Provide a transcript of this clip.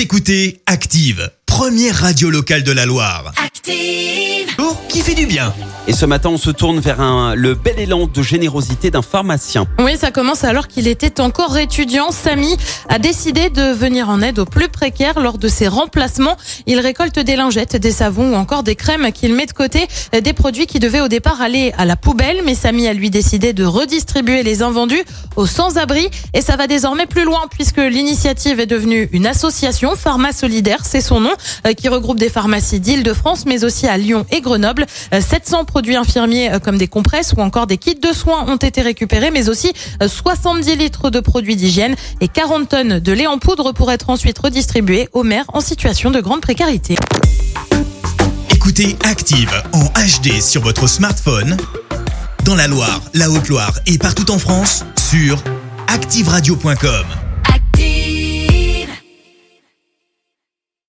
Écoutez Active, première radio locale de la Loire. Active. Oh, qui fait du bien Et ce matin, on se tourne vers un, le bel élan de générosité d'un pharmacien. Oui, ça commence alors qu'il était encore étudiant. Samy a décidé de venir en aide aux plus précaires lors de ses remplacements. Il récolte des lingettes, des savons ou encore des crèmes qu'il met de côté, des produits qui devaient au départ aller à la poubelle. Mais Samy a lui décidé de redistribuer les invendus aux sans-abri. Et ça va désormais plus loin puisque l'initiative est devenue une association, Pharma Solidaire, c'est son nom, qui regroupe des pharmacies d'Île-de-France, mais aussi à Lyon et Grenoble. Euh, 700 produits infirmiers euh, comme des compresses ou encore des kits de soins ont été récupérés, mais aussi euh, 70 litres de produits d'hygiène et 40 tonnes de lait en poudre pour être ensuite redistribués aux mères en situation de grande précarité. Écoutez Active en HD sur votre smartphone, dans la Loire, la Haute-Loire et partout en France, sur activeradio.com.